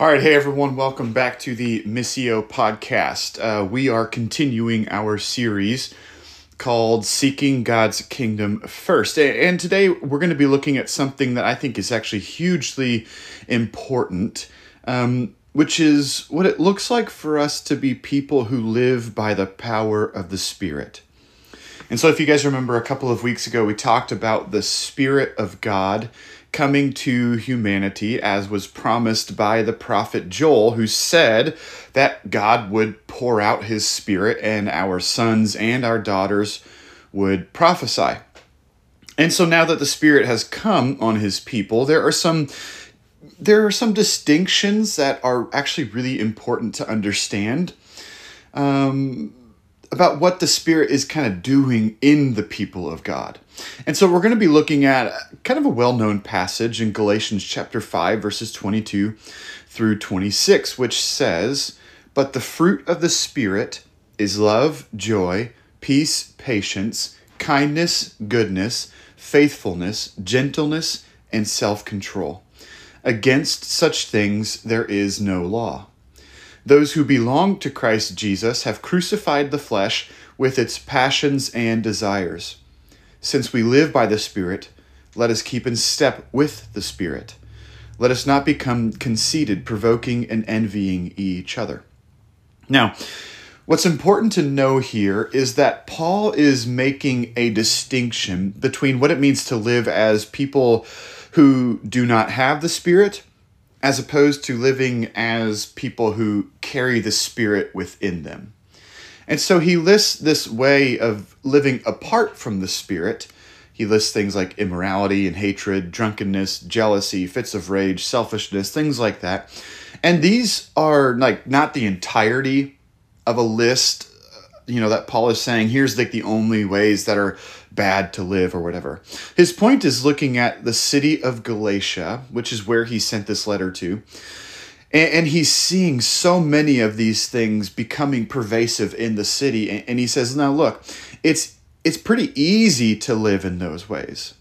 All right, hey everyone, welcome back to the Missio podcast. Uh, we are continuing our series called Seeking God's Kingdom First. And today we're going to be looking at something that I think is actually hugely important, um, which is what it looks like for us to be people who live by the power of the Spirit. And so, if you guys remember a couple of weeks ago, we talked about the Spirit of God coming to humanity as was promised by the prophet Joel, who said that God would pour out his spirit and our sons and our daughters would prophesy. And so now that the spirit has come on his people, there are some there are some distinctions that are actually really important to understand. Um, about what the Spirit is kind of doing in the people of God. And so we're going to be looking at kind of a well known passage in Galatians chapter 5, verses 22 through 26, which says, But the fruit of the Spirit is love, joy, peace, patience, kindness, goodness, faithfulness, gentleness, and self control. Against such things there is no law. Those who belong to Christ Jesus have crucified the flesh with its passions and desires. Since we live by the Spirit, let us keep in step with the Spirit. Let us not become conceited, provoking and envying each other. Now, what's important to know here is that Paul is making a distinction between what it means to live as people who do not have the Spirit as opposed to living as people who carry the Spirit within them. And so he lists this way of living apart from the Spirit. He lists things like immorality and hatred, drunkenness, jealousy, fits of rage, selfishness, things like that. And these are like not the entirety of a list, uh, you know, that Paul is saying here's like the only ways that are bad to live or whatever. His point is looking at the city of Galatia, which is where he sent this letter to. And, and he's seeing so many of these things becoming pervasive in the city. And, and he says, now look, it's it's pretty easy to live in those ways.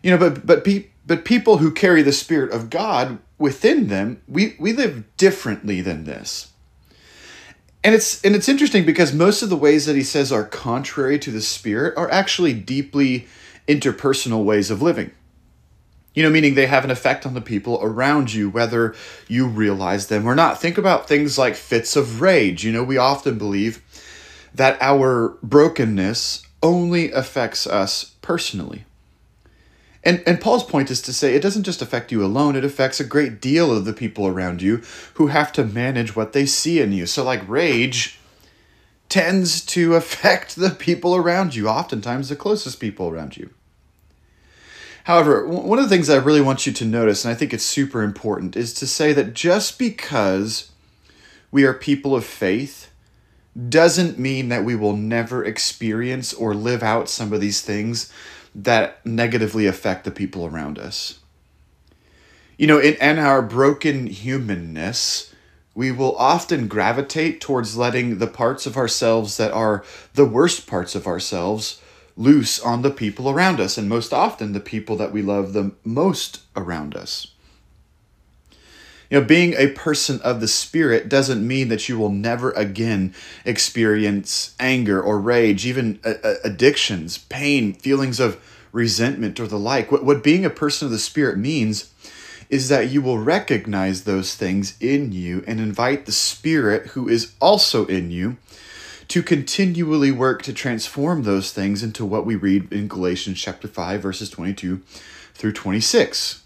You know, but but pe- but people who carry the spirit of God within them, we, we live differently than this and it's and it's interesting because most of the ways that he says are contrary to the spirit are actually deeply interpersonal ways of living. You know meaning they have an effect on the people around you whether you realize them or not. Think about things like fits of rage. You know we often believe that our brokenness only affects us personally and, and Paul's point is to say it doesn't just affect you alone, it affects a great deal of the people around you who have to manage what they see in you. So, like rage tends to affect the people around you, oftentimes the closest people around you. However, one of the things I really want you to notice, and I think it's super important, is to say that just because we are people of faith doesn't mean that we will never experience or live out some of these things that negatively affect the people around us. You know, in, in our broken humanness, we will often gravitate towards letting the parts of ourselves that are the worst parts of ourselves loose on the people around us, and most often the people that we love the most around us. You know, being a person of the Spirit doesn't mean that you will never again experience anger or rage, even uh, uh, addictions, pain, feelings of resentment, or the like. What, what being a person of the Spirit means is that you will recognize those things in you and invite the Spirit, who is also in you, to continually work to transform those things into what we read in Galatians chapter 5 verses 22 through 26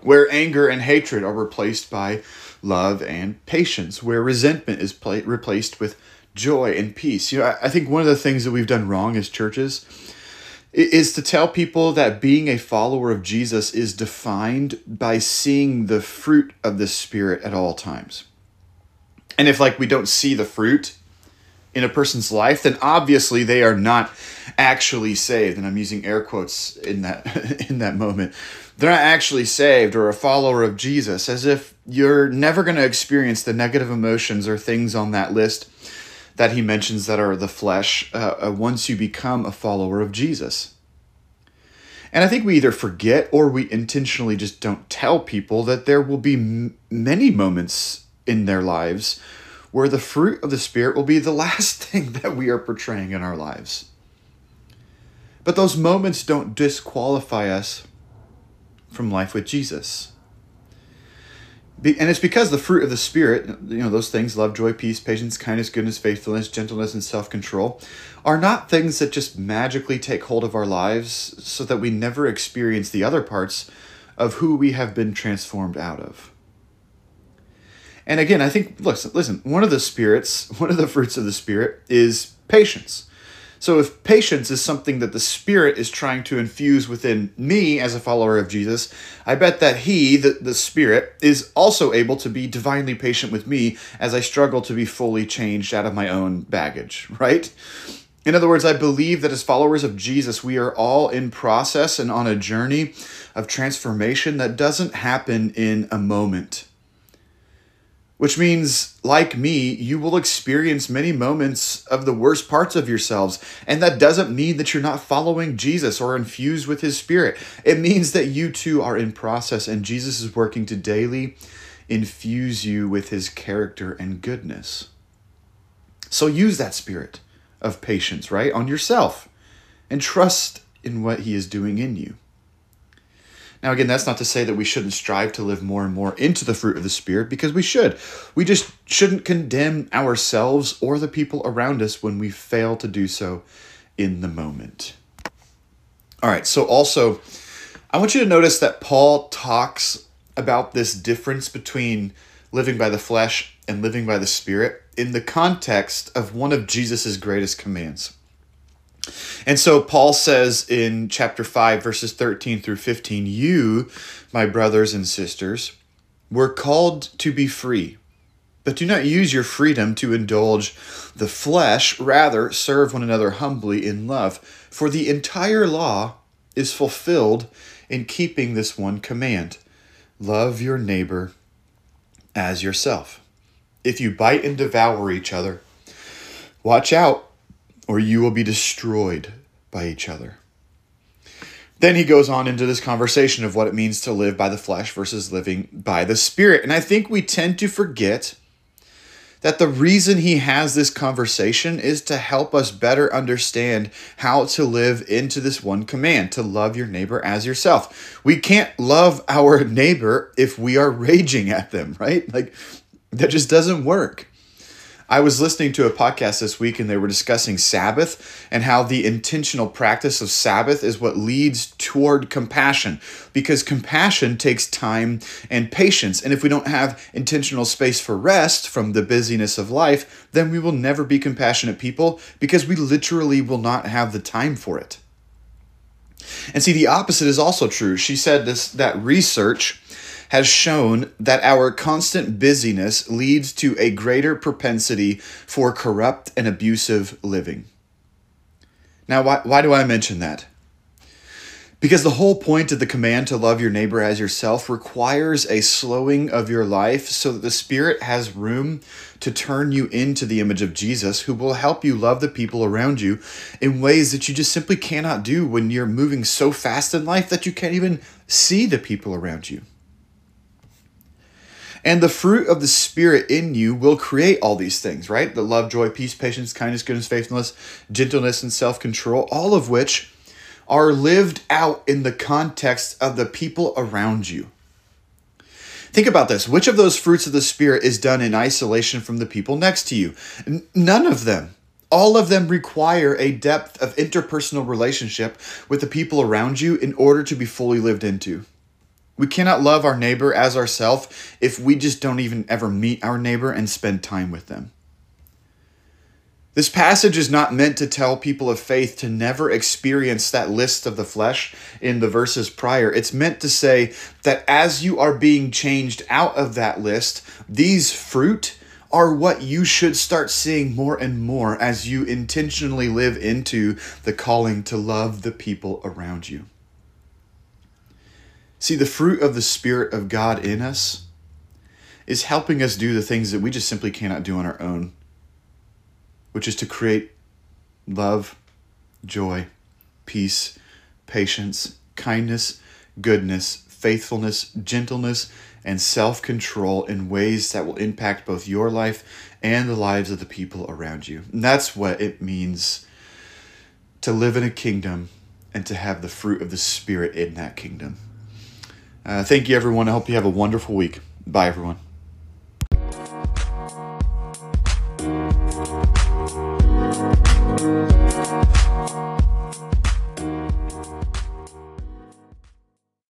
where anger and hatred are replaced by love and patience, where resentment is pla- replaced with joy and peace. You know, I, I think one of the things that we've done wrong as churches is to tell people that being a follower of Jesus is defined by seeing the fruit of the Spirit at all times. And if, like, we don't see the fruit in a person's life, then obviously they are not actually saved. And I'm using air quotes in that in that moment they're not actually saved or a follower of Jesus, as if you're never going to experience the negative emotions or things on that list that he mentions that are the flesh uh, uh, once you become a follower of Jesus. And I think we either forget or we intentionally just don't tell people that there will be m- many moments in their lives where the fruit of the Spirit will be the last thing that we are portraying in our lives. But those moments don't disqualify us from life with Jesus. And it's because the fruit of the Spirit, you know, those things love, joy, peace, patience, kindness, goodness, faithfulness, gentleness, and self control are not things that just magically take hold of our lives so that we never experience the other parts of who we have been transformed out of. And again, I think, listen, listen, one of the spirits, one of the fruits of the Spirit is patience. So if patience is something that the Spirit is trying to infuse within me as a follower of Jesus, I bet that He, the, the Spirit, is also able to be divinely patient with me as I struggle to be fully changed out of my own baggage, right? In other words, I believe that as followers of Jesus, we are all in process and on a journey of transformation that doesn't happen in a moment which means, like me, you will experience many moments of the worst parts of yourselves. And that doesn't mean that you're not following Jesus or infused with his spirit. It means that you too are in process and Jesus is working to daily infuse you with his character and goodness. So use that spirit of patience, right, on yourself and trust in what he is doing in you. Now, again, that's not to say that we shouldn't strive to live more and more into the fruit of the Spirit, because we should. We just shouldn't condemn ourselves or the people around us when we fail to do so in the moment. All right, so also, I want you to notice that Paul talks about this difference between living by the flesh and living by the Spirit in the context of one of Jesus' greatest commands. And so Paul says in chapter 5, verses 13 through 15, You, my brothers and sisters, were called to be free. But do not use your freedom to indulge the flesh, rather, serve one another humbly in love. For the entire law is fulfilled in keeping this one command love your neighbor as yourself. If you bite and devour each other, watch out or you will be destroyed by each other. Then he goes on into this conversation of what it means to live by the flesh versus living by the spirit. And I think we tend to forget that the reason he has this conversation is to help us better understand how to live into this one command to love your neighbor as yourself. We can't love our neighbor if we are raging at them, right? Like that just doesn't work. I was listening to a podcast this week and they were discussing Sabbath and how the intentional practice of Sabbath is what leads toward compassion because compassion takes time and patience. And if we don't have intentional space for rest from the busyness of life, then we will never be compassionate people because we literally will not have the time for it. And see, the opposite is also true. She said this that research has shown that our constant busyness leads to a greater propensity for corrupt and abusive living. Now, why, why do I mention that? Because the whole point of the command to love your neighbor as yourself requires a slowing of your life so that the Spirit has room to turn you into the image of Jesus, who will help you love the people around you in ways that you just simply cannot do when you're moving so fast in life that you can't even see the people around you. And the fruit of the Spirit in you will create all these things, right? The love, joy, peace, patience, kindness, goodness, faithfulness, gentleness, and self control, all of which are lived out in the context of the people around you. Think about this. Which of those fruits of the Spirit is done in isolation from the people next to you? N- none of them. All of them require a depth of interpersonal relationship with the people around you in order to be fully lived into. We cannot love our neighbor as ourselves if we just don't even ever meet our neighbor and spend time with them. This passage is not meant to tell people of faith to never experience that list of the flesh in the verses prior. It's meant to say that as you are being changed out of that list, these fruit are what you should start seeing more and more as you intentionally live into the calling to love the people around you. See, the fruit of the Spirit of God in us is helping us do the things that we just simply cannot do on our own, which is to create love, joy, peace, patience, kindness, goodness, faithfulness, gentleness, and self control in ways that will impact both your life and the lives of the people around you. And that's what it means to live in a kingdom and to have the fruit of the Spirit in that kingdom. Uh, thank you, everyone. I hope you have a wonderful week. Bye, everyone.